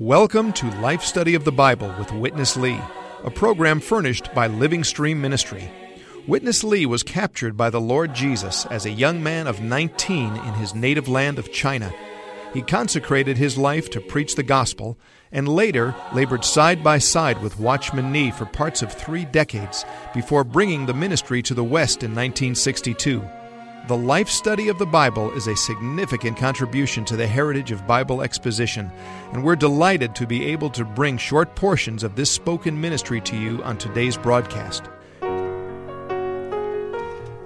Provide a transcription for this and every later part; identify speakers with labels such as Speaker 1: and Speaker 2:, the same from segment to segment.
Speaker 1: Welcome to Life Study of the Bible with Witness Lee, a program furnished by Living Stream Ministry. Witness Lee was captured by the Lord Jesus as a young man of 19 in his native land of China. He consecrated his life to preach the gospel and later labored side by side with Watchman Nee for parts of three decades before bringing the ministry to the West in 1962. The life study of the Bible is a significant contribution to the heritage of Bible exposition, and we're delighted to be able to bring short portions of this spoken ministry to you on today's broadcast.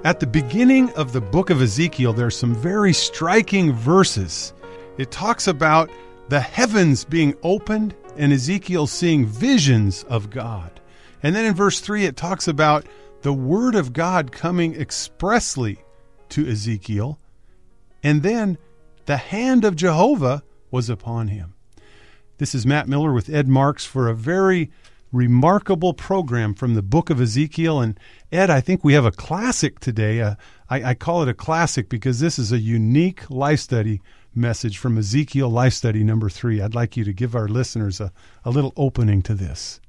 Speaker 2: At the beginning of the book of Ezekiel, there are some very striking verses. It talks about the heavens being opened and Ezekiel seeing visions of God. And then in verse 3, it talks about the Word of God coming expressly to Ezekiel. And then the hand of Jehovah was upon him. This is Matt Miller with Ed Marks for a very remarkable program from the book of Ezekiel. And Ed, I think we have a classic today. Uh, I, I call it a classic because this is a unique life study message from Ezekiel Life Study number three. I'd like you to give our listeners a, a little opening to this.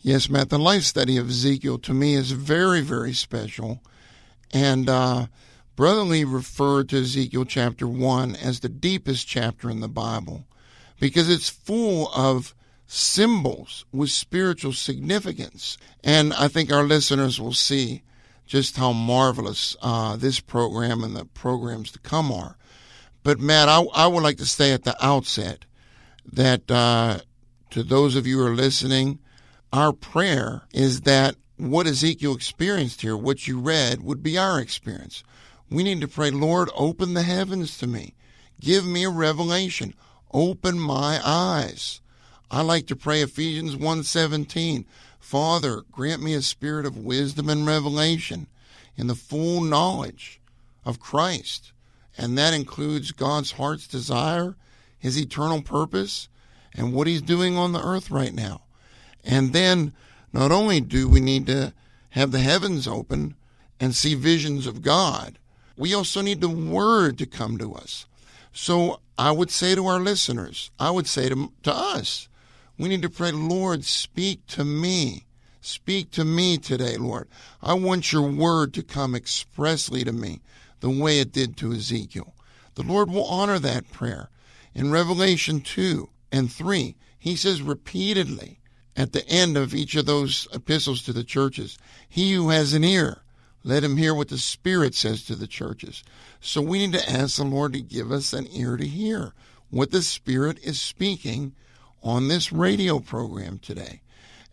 Speaker 3: Yes, Matt, the life study of Ezekiel to me is very, very special. And uh, Brother Lee referred to Ezekiel chapter 1 as the deepest chapter in the Bible because it's full of symbols with spiritual significance. And I think our listeners will see just how marvelous uh, this program and the programs to come are. But, Matt, I, I would like to say at the outset that uh, to those of you who are listening, our prayer is that what Ezekiel experienced here, what you read, would be our experience. We need to pray, Lord, open the heavens to me. Give me a revelation. Open my eyes. I like to pray Ephesians 1:17. Father, grant me a spirit of wisdom and revelation in the full knowledge of Christ. And that includes God's heart's desire, his eternal purpose, and what he's doing on the earth right now. And then not only do we need to have the heavens open and see visions of God, we also need the word to come to us. So I would say to our listeners, I would say to, to us, we need to pray, Lord, speak to me. Speak to me today, Lord. I want your word to come expressly to me the way it did to Ezekiel. The Lord will honor that prayer. In Revelation 2 and 3, he says repeatedly at the end of each of those epistles to the churches, He who has an ear, let him hear what the Spirit says to the churches. So we need to ask the Lord to give us an ear to hear what the Spirit is speaking on this radio program today.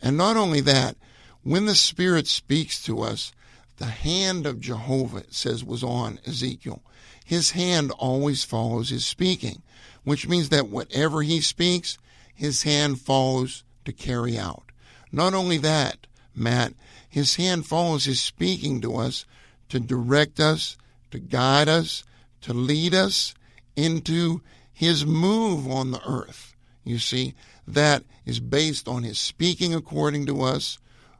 Speaker 3: And not only that, when the Spirit speaks to us, the hand of Jehovah, says, was on Ezekiel. His hand always follows his speaking, which means that whatever he speaks, his hand follows to carry out. Not only that, Matt, his hand follows his speaking to us to direct us, to guide us, to lead us into his move on the earth. You see, that is based on his speaking according to us,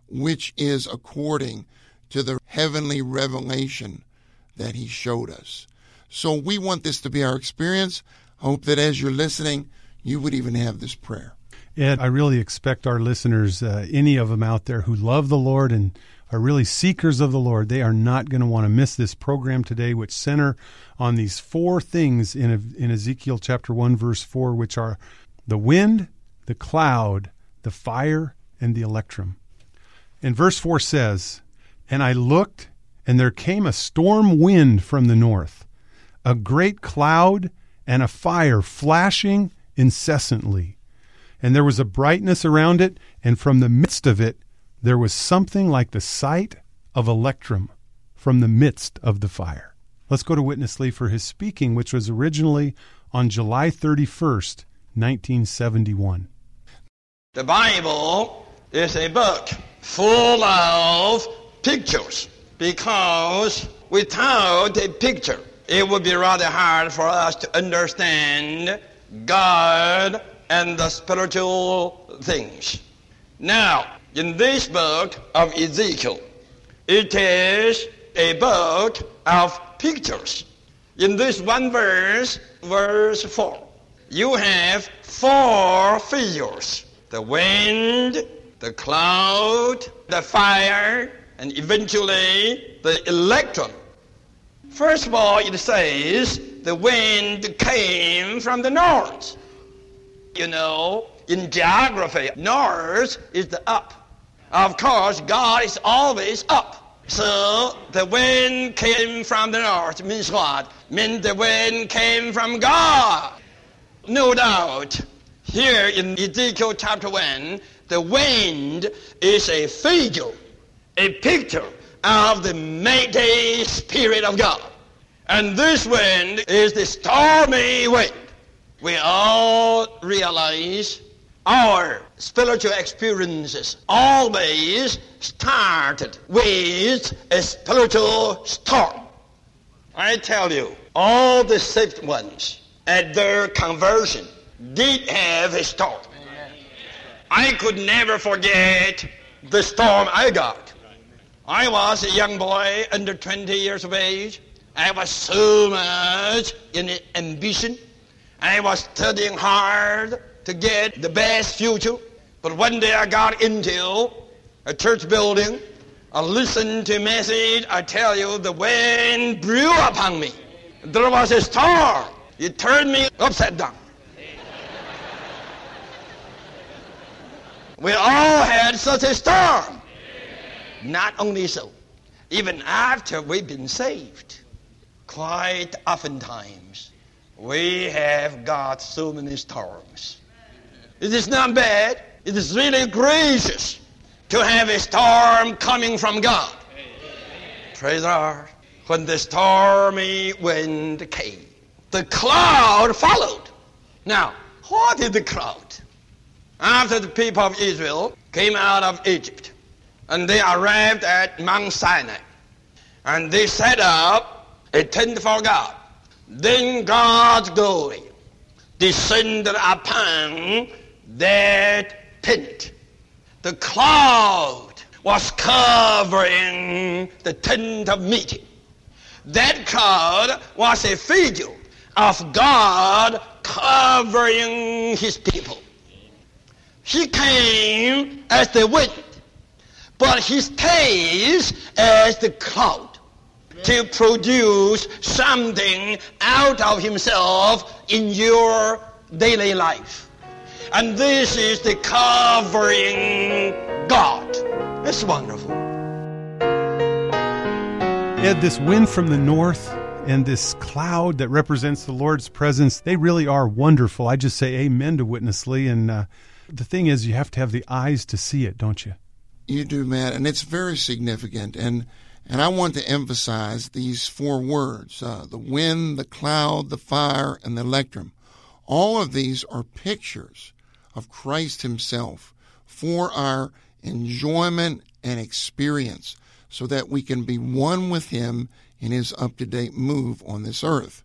Speaker 3: which is according to the heavenly revelation that he showed us. So we want this to be our experience. Hope that as you're listening, you would even have this prayer.
Speaker 2: Ed, I really expect our listeners, uh, any of them out there who love the Lord and are really seekers of the Lord, they are not going to want to miss this program today, which center on these four things in, in Ezekiel chapter 1, verse 4, which are the wind, the cloud, the fire, and the electrum. And verse 4 says, And I looked, and there came a storm wind from the north, a great cloud, and a fire flashing incessantly. And there was a brightness around it, and from the midst of it there was something like the sight of electrum from the midst of the fire. Let's go to Witness Lee for his speaking, which was originally on July 31st, 1971.
Speaker 4: The Bible is a book full of pictures because without a picture, it would be rather hard for us to understand God and the spiritual things. Now, in this book of Ezekiel, it is a book of pictures. In this one verse, verse 4, you have four figures the wind, the cloud, the fire, and eventually the electrum. First of all, it says the wind came from the north. You know, in geography, north is the up. Of course, God is always up. So the wind came from the north means what? Means the wind came from God. No doubt, here in Ezekiel chapter 1, the wind is a figure, a picture of the mighty Spirit of God. And this wind is the stormy wind. We all realize our spiritual experiences always started with a spiritual storm. I tell you, all the saved ones at their conversion did have a storm. I could never forget the storm I got. I was a young boy under 20 years of age. I was so much in ambition. I was studying hard to get the best future. But one day I got into a church building. I listened to a message. I tell you, the wind blew upon me. There was a storm. It turned me upside down. We all had such a storm. Not only so, even after we've been saved, quite oftentimes we have got so many storms. It is not bad. It is really gracious to have a storm coming from God. Praise the Lord. When the stormy wind came, the cloud followed. Now, what is the cloud? After the people of Israel came out of Egypt, and they arrived at Mount Sinai, and they set up a tent for God. Then God's glory descended upon that tent. The cloud was covering the tent of meeting. That cloud was a figure of God covering his people. He came as the wind, but he stays as the cloud to produce something out of himself in your daily life. And this is the covering God. It's wonderful.
Speaker 2: Ed, this wind from the north and this cloud that represents the Lord's presence, they really are wonderful. I just say amen to Witness Lee. And uh, the thing is, you have to have the eyes to see it, don't you?
Speaker 3: You do, Matt, and it's very significant. And and I want to emphasize these four words: uh, the wind, the cloud, the fire, and the electrum. All of these are pictures of Christ Himself for our enjoyment and experience, so that we can be one with Him in His up-to-date move on this earth.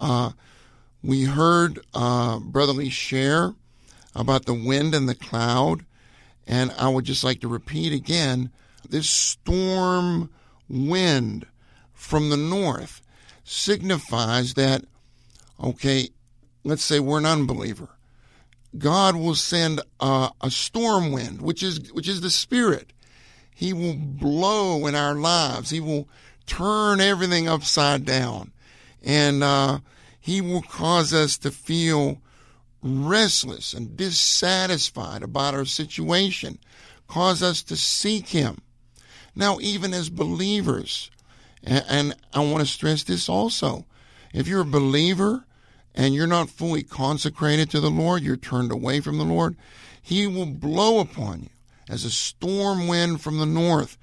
Speaker 3: Uh, we heard uh, Brother Lee share about the wind and the cloud. And I would just like to repeat again this storm wind from the north signifies that, okay, let's say we're an unbeliever. God will send a, a storm wind, which is which is the spirit. He will blow in our lives. He will turn everything upside down, and uh, he will cause us to feel restless and dissatisfied about our situation, cause us to seek Him. Now, even as believers, and, I want to stress this also if you're a believer and you're not fully consecrated to the Lord, you're turned away from the Lord, He will blow upon you as a storm wind from the north,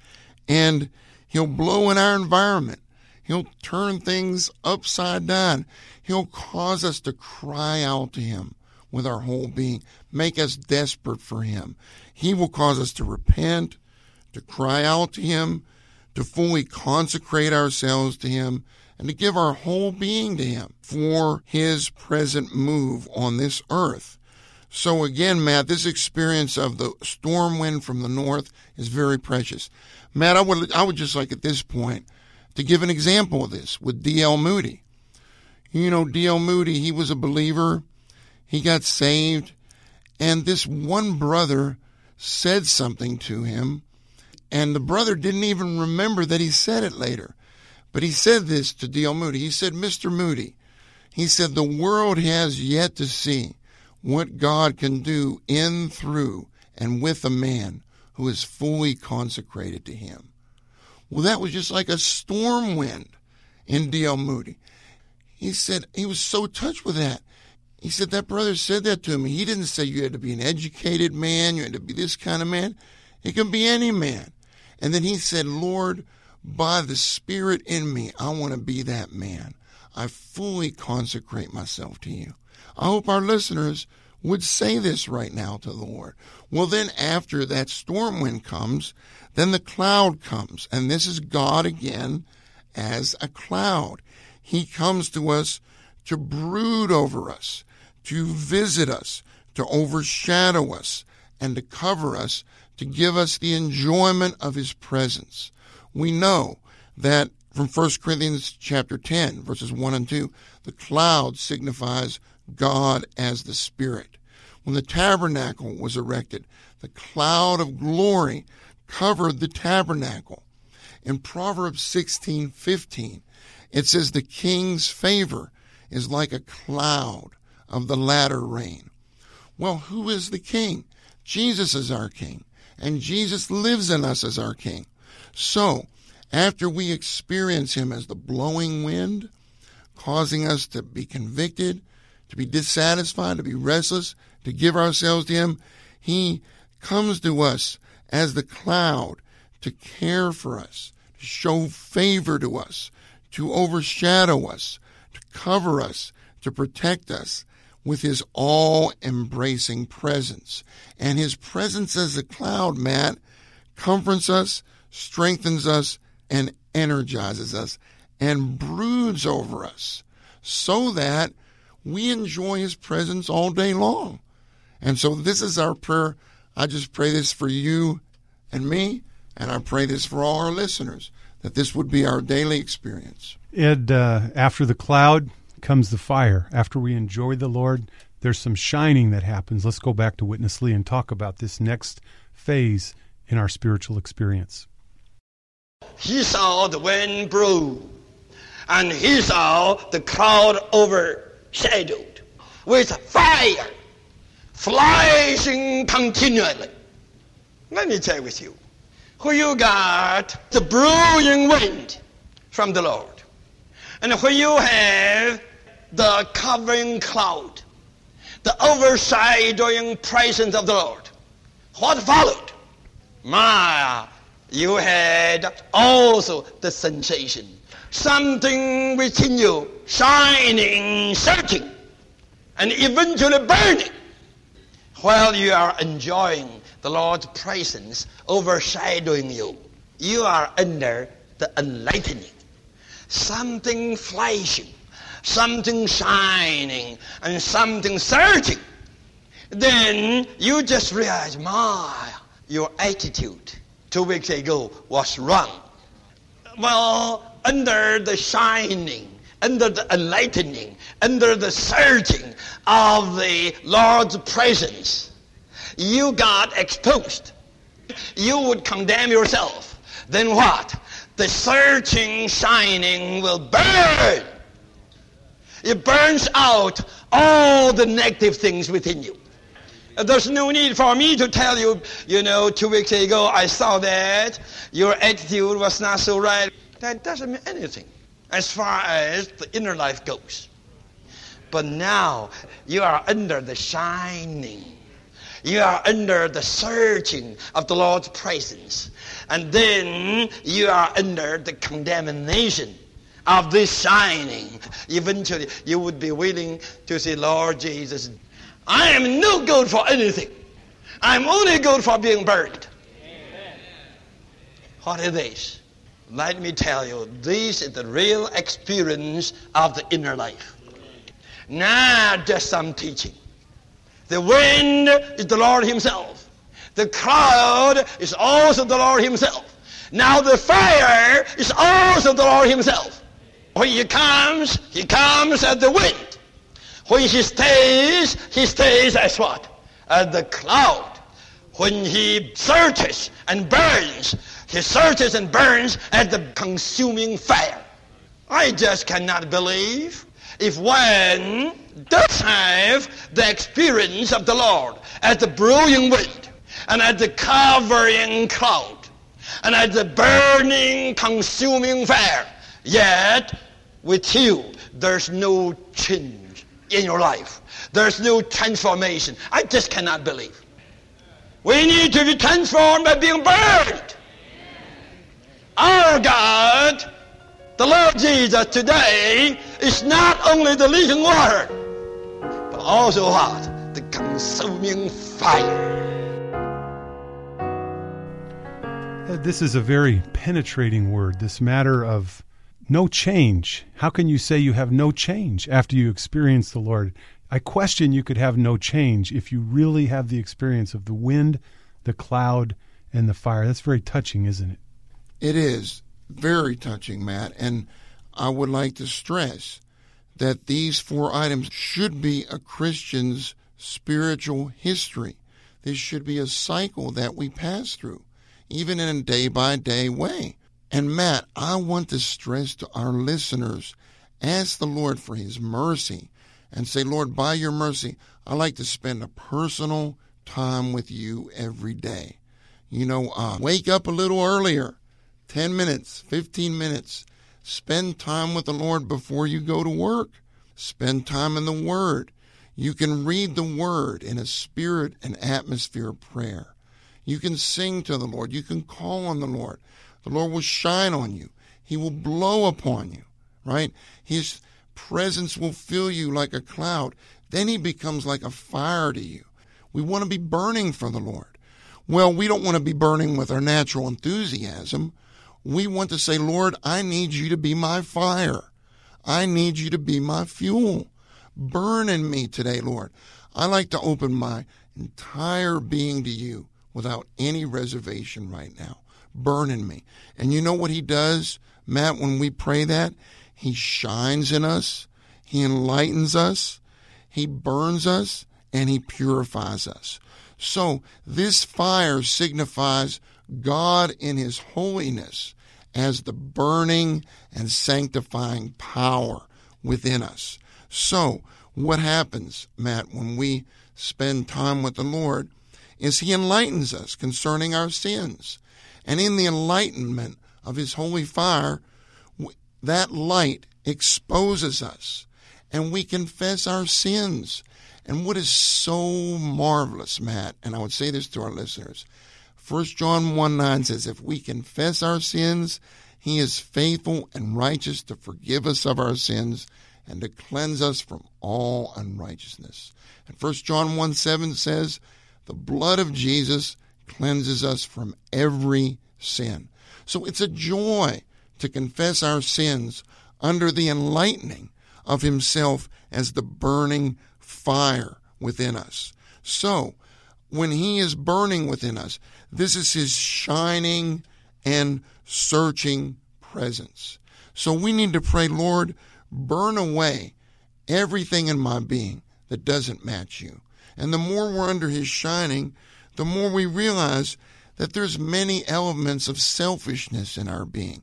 Speaker 3: and He'll blow in our environment. He'll turn things upside down. He'll cause us to cry out to Him with our whole being, make us desperate for Him. He will cause us to repent, to cry out to Him, to fully consecrate ourselves to Him, and to give our whole being to Him for His present move on this earth. So again, Matt, this experience of the storm wind from the north is very precious. Matt, I would I would just like at this point to give an example of this with D.L. Moody. You know, D.L. Moody, he was a believer he got saved, and this one brother said something to him, and the brother didn't even remember that he said it later. But he said this to D.L. Moody. He said, Mr. Moody, he said, the world has yet to see what God can do in, through, and with a man who is fully consecrated to him. Well, that was just like a storm wind in D.L. Moody. He said he was so touched with that. He said that brother said that to me. He didn't say you had to be an educated man, you had to be this kind of man. It can be any man. And then he said, Lord, by the Spirit in me, I want to be that man. I fully consecrate myself to you. I hope our listeners would say this right now to the Lord. Well, then after that storm wind comes, then the cloud comes. And this is God again as a cloud. He comes to us to brood over us, to visit us, to overshadow us, and to cover us, to give us the enjoyment of his presence. We know that from 1 Corinthians chapter 10, verses 1 and 2, the cloud signifies God as the Spirit. When the tabernacle was erected, the cloud of glory covered the tabernacle. In Proverbs 16:15, it says the king's favor is like a cloud of the latter rain. Well, who is the king? Jesus is our king, and Jesus lives in us as our king. So, after we experience him as the blowing wind, causing us to be convicted, to be dissatisfied, to be restless, to give ourselves to him, he comes to us as the cloud to care for us, to show favor to us, to overshadow us, to cover us, to protect us with his all embracing presence. And his presence as a cloud, Matt, comforts us, strengthens us, and energizes us, and broods over us so that we enjoy his presence all day long. And so this is our prayer. I just pray this for you and me, and I pray this for all our listeners, that this would be our daily experience.
Speaker 2: Ed, uh, after the cloud comes the fire. After we enjoy the Lord, there's some shining that happens. Let's go back to Witness Lee and talk about this next phase in our spiritual experience.
Speaker 4: He saw the wind blow, and he saw the cloud overshadowed with fire flashing continually. Let me check with you. When you got the brewing wind from the Lord, and when you have the covering cloud, the overshadowing presence of the Lord, what followed? My, you had also the sensation, something within you shining, searching, and eventually burning while you are enjoying the Lord's presence overshadowing you. You are under the enlightening. Something flashing, something shining, and something searching, Then you just realize, my, your attitude two weeks ago was wrong. Well, under the shining, under the enlightening, under the searching of the Lord's presence, you got exposed. You would condemn yourself. Then what? The searching, shining will burn. It burns out all the negative things within you. There's no need for me to tell you, you know, two weeks ago I saw that your attitude was not so right. That doesn't mean anything as far as the inner life goes. But now you are under the shining. You are under the searching of the Lord's presence. And then you are under the condemnation of this shining. Eventually, you would be willing to say, Lord Jesus, I am no good for anything. I'm only good for being. Amen. What is this? Let me tell you, this is the real experience of the inner life. Not just some teaching. The wind is the Lord Himself. The cloud is also the Lord Himself. Now the fire is also the Lord Himself. When He comes, He comes as the wind. When he stays, he stays as what? As the cloud. When he searches and burns, he searches and burns as the consuming fire. I just cannot believe if one does have the experience of the Lord as the brewing wind and as the covering cloud and as the burning consuming fire, yet with you there's no change in your life. There's no transformation. I just cannot believe. We need to be transformed by being burned. Our God the Lord Jesus today is not only the living water, but also what? The consuming fire.
Speaker 2: Uh, this is a very penetrating word, this matter of no change. How can you say you have no change after you experience the Lord? I question you could have no change if you really have the experience of the wind, the cloud, and the fire. That's very touching, isn't it?
Speaker 3: It is very touching, Matt. And I would like to stress that these four items should be a Christian's spiritual history. This should be a cycle that we pass through, even in a day by day way. And Matt, I want to stress to our listeners ask the Lord for His mercy and say, Lord, by your mercy, I like to spend a personal time with you every day. You know, uh, wake up a little earlier 10 minutes, 15 minutes. Spend time with the Lord before you go to work. Spend time in the Word. You can read the Word in a spirit and atmosphere of prayer. You can sing to the Lord. You can call on the Lord. The Lord will shine on you. He will blow upon you, right? His presence will fill you like a cloud. Then he becomes like a fire to you. We want to be burning for the Lord. Well, we don't want to be burning with our natural enthusiasm we want to say, Lord, I need you to be my fire. I need you to be my fuel. Burn in me today, Lord. I like to open my entire being to you without any reservation right now. Burn in me. And you know what he does, Matt, when we pray that? He shines in us. He enlightens us. He burns us and he purifies us. So this fire signifies God in his holiness as the burning and sanctifying power within us. So, what happens, Matt, when we spend time with the Lord is he enlightens us concerning our sins. And in the enlightenment of his holy fire, that light exposes us and we confess our sins. And what is so marvelous, Matt, and I would say this to our listeners, 1 John 1 9 says, If we confess our sins, he is faithful and righteous to forgive us of our sins and to cleanse us from all unrighteousness. And 1 John 1 7 says, The blood of Jesus cleanses us from every sin. So it's a joy to confess our sins under the enlightening of Himself as the burning fire within us. So, when He is burning within us, this is his shining and searching presence. So we need to pray, Lord, burn away everything in my being that doesn't match you. And the more we're under his shining, the more we realize that there's many elements of selfishness in our being.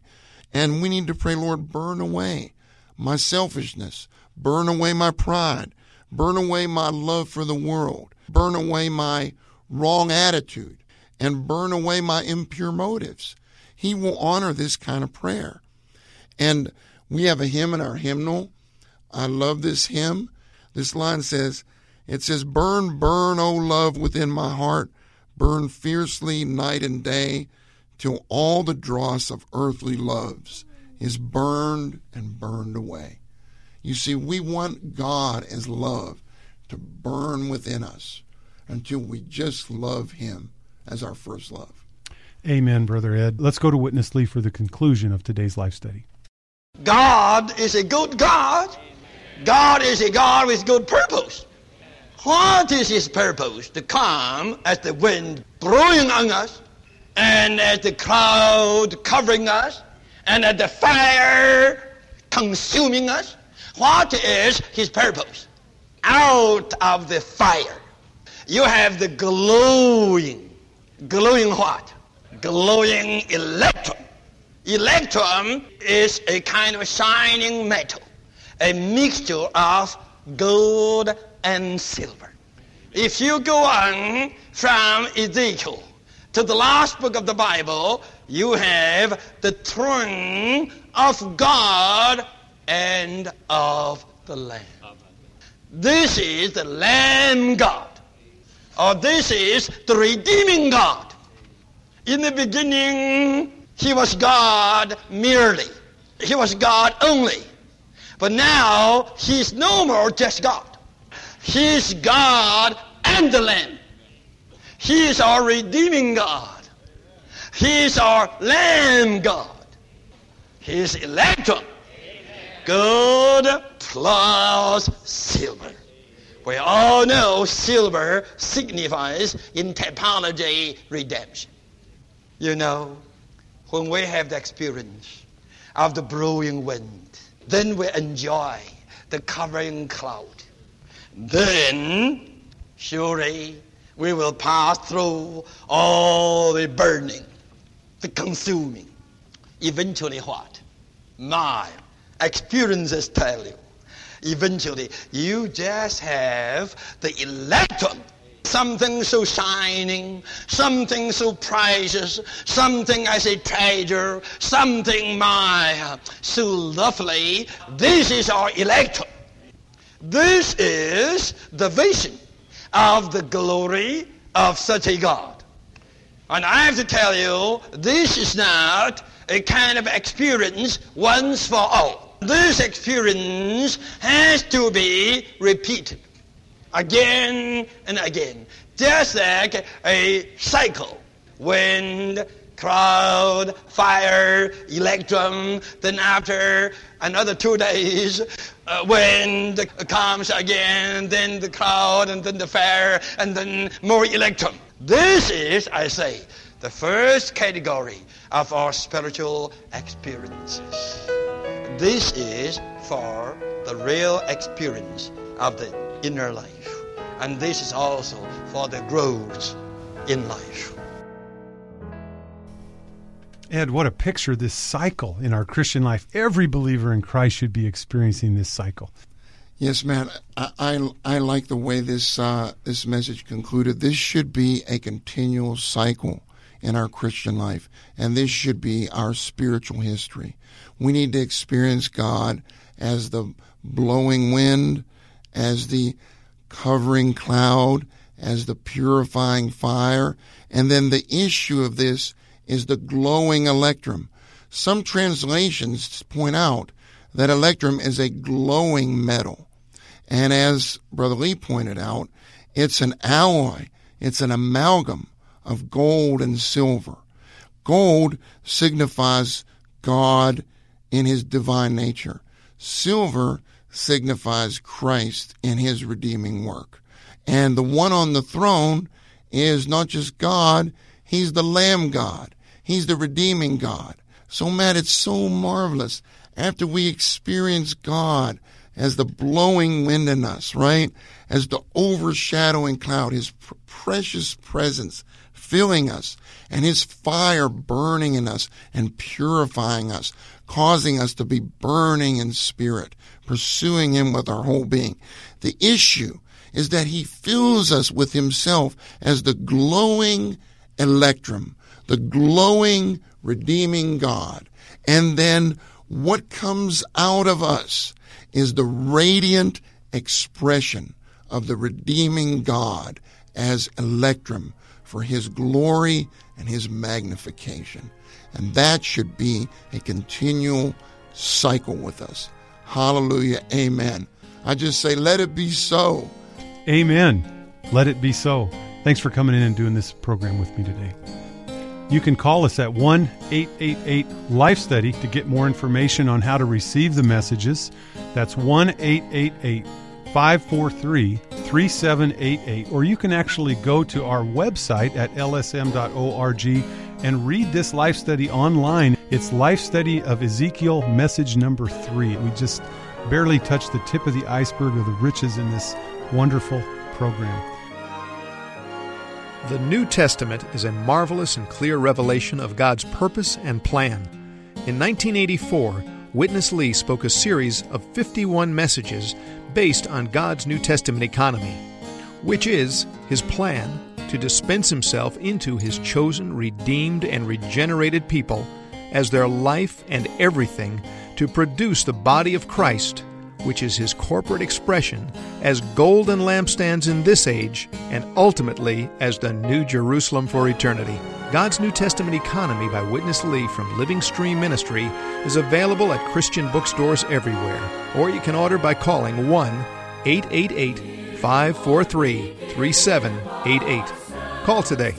Speaker 3: And we need to pray, Lord, burn away my selfishness, burn away my pride, burn away my love for the world, burn away my wrong attitude, and burn away my impure motives. He will honor this kind of prayer. And we have a hymn in our hymnal. I love this hymn. This line says, it says, Burn, burn, O love, within my heart, burn fiercely night and day, till all the dross of earthly loves is burned and burned away. You see, we want God as love to burn within us until we just love Him as our first love.
Speaker 2: Amen, Brother Ed. Let's go to Witness Lee for the conclusion of today's life study.
Speaker 4: God is a good God. God is a God with good purpose. What is his purpose? To come as the wind blowing on us, and as the cloud covering us, and as the fire consuming us. What is his purpose? out of the fire. You have the glowing, glowing what? Glowing electrum. Electrum is a kind of shining metal, a mixture of gold and silver. If you go on from Ezekiel to the last book of the Bible, you have the throne of God and of the Lamb. This is the Lamb God, or this is the redeeming God. In the beginning, he was God merely. He was God only. But now, he's no more just God. He's God and the Lamb. He is our redeeming God. He is our Lamb God. He is electrum. Gold plus silver. We all know silver signifies in typology redemption. You know, when we have the experience of the blowing wind, then we enjoy the covering cloud. Then, surely, we will pass through all the burning, the consuming. Eventually, what? My experiences tell you. Eventually, you just have the electrum something so shining, something so precious, something as a treasure, something my so lovely. This is our electrum. This is the vision of the glory of such a God. And I have to tell you, this is not a kind of experience once for all. This experience has to be repeated again and again. Just like a cycle. Wind, cloud, fire, electrum. then after another two days, uh, wind comes again, then the cloud, and then the fire, and then more electrum. This is, I say, the first category of our spiritual experiences. This is for the real experience of the inner life. And this is also for the growth in life.
Speaker 2: Ed, what a picture this cycle in our Christian life. Every believer in Christ should be experiencing this cycle.
Speaker 3: Yes, man. I I, I like the way this uh, this message concluded. This should be a continual cycle in our Christian life, and this should be our spiritual history. We need to experience God as the blowing wind, as the covering cloud, as the purifying fire, and then the issue of this is the glowing electrum. Some translations point out that electrum is a glowing metal. And as Brother Lee pointed out, it's an alloy, it's an amalgam of gold and silver. Gold signifies God in his divine nature. Silver signifies Christ in his redeeming work. And the one on the throne is not just God, he's the Lamb God. He's the redeeming God. So, Matt, it's so marvelous. After we experience God as the blowing wind in us, right? As the overshadowing cloud, His pr- precious presence filling us, and His fire burning in us and purifying us, causing us to be burning in spirit, pursuing Him with our whole being. The issue is that He fills us with Himself as the glowing electrum, the glowing, redeeming God. And then what comes out of us is the radiant expression of the redeeming God as electrum for his glory and his magnification. And that should be a continual cycle with us. Hallelujah. Amen. I just say, let it be so.
Speaker 2: Amen. Let it be so. Thanks for coming in and doing this program with me today. You can call us at 1 888 Life Study to get more information on how to receive the messages. That's 1 888 543 3788. Or you can actually go to our website at lsm.org and read this life study online. It's Life Study of Ezekiel, message number three. We just barely touched the tip of the iceberg of the riches in this wonderful program.
Speaker 1: The New Testament is a marvelous and clear revelation of God's purpose and plan. In 1984, Witness Lee spoke a series of 51 messages based on God's New Testament economy, which is His plan to dispense Himself into His chosen, redeemed, and regenerated people as their life and everything to produce the body of Christ, which is His corporate expression, as golden lampstands in this age and ultimately as the New Jerusalem for eternity. God's New Testament Economy by Witness Lee from Living Stream Ministry is available at Christian bookstores everywhere, or you can order by calling 1 888 543 3788. Call today.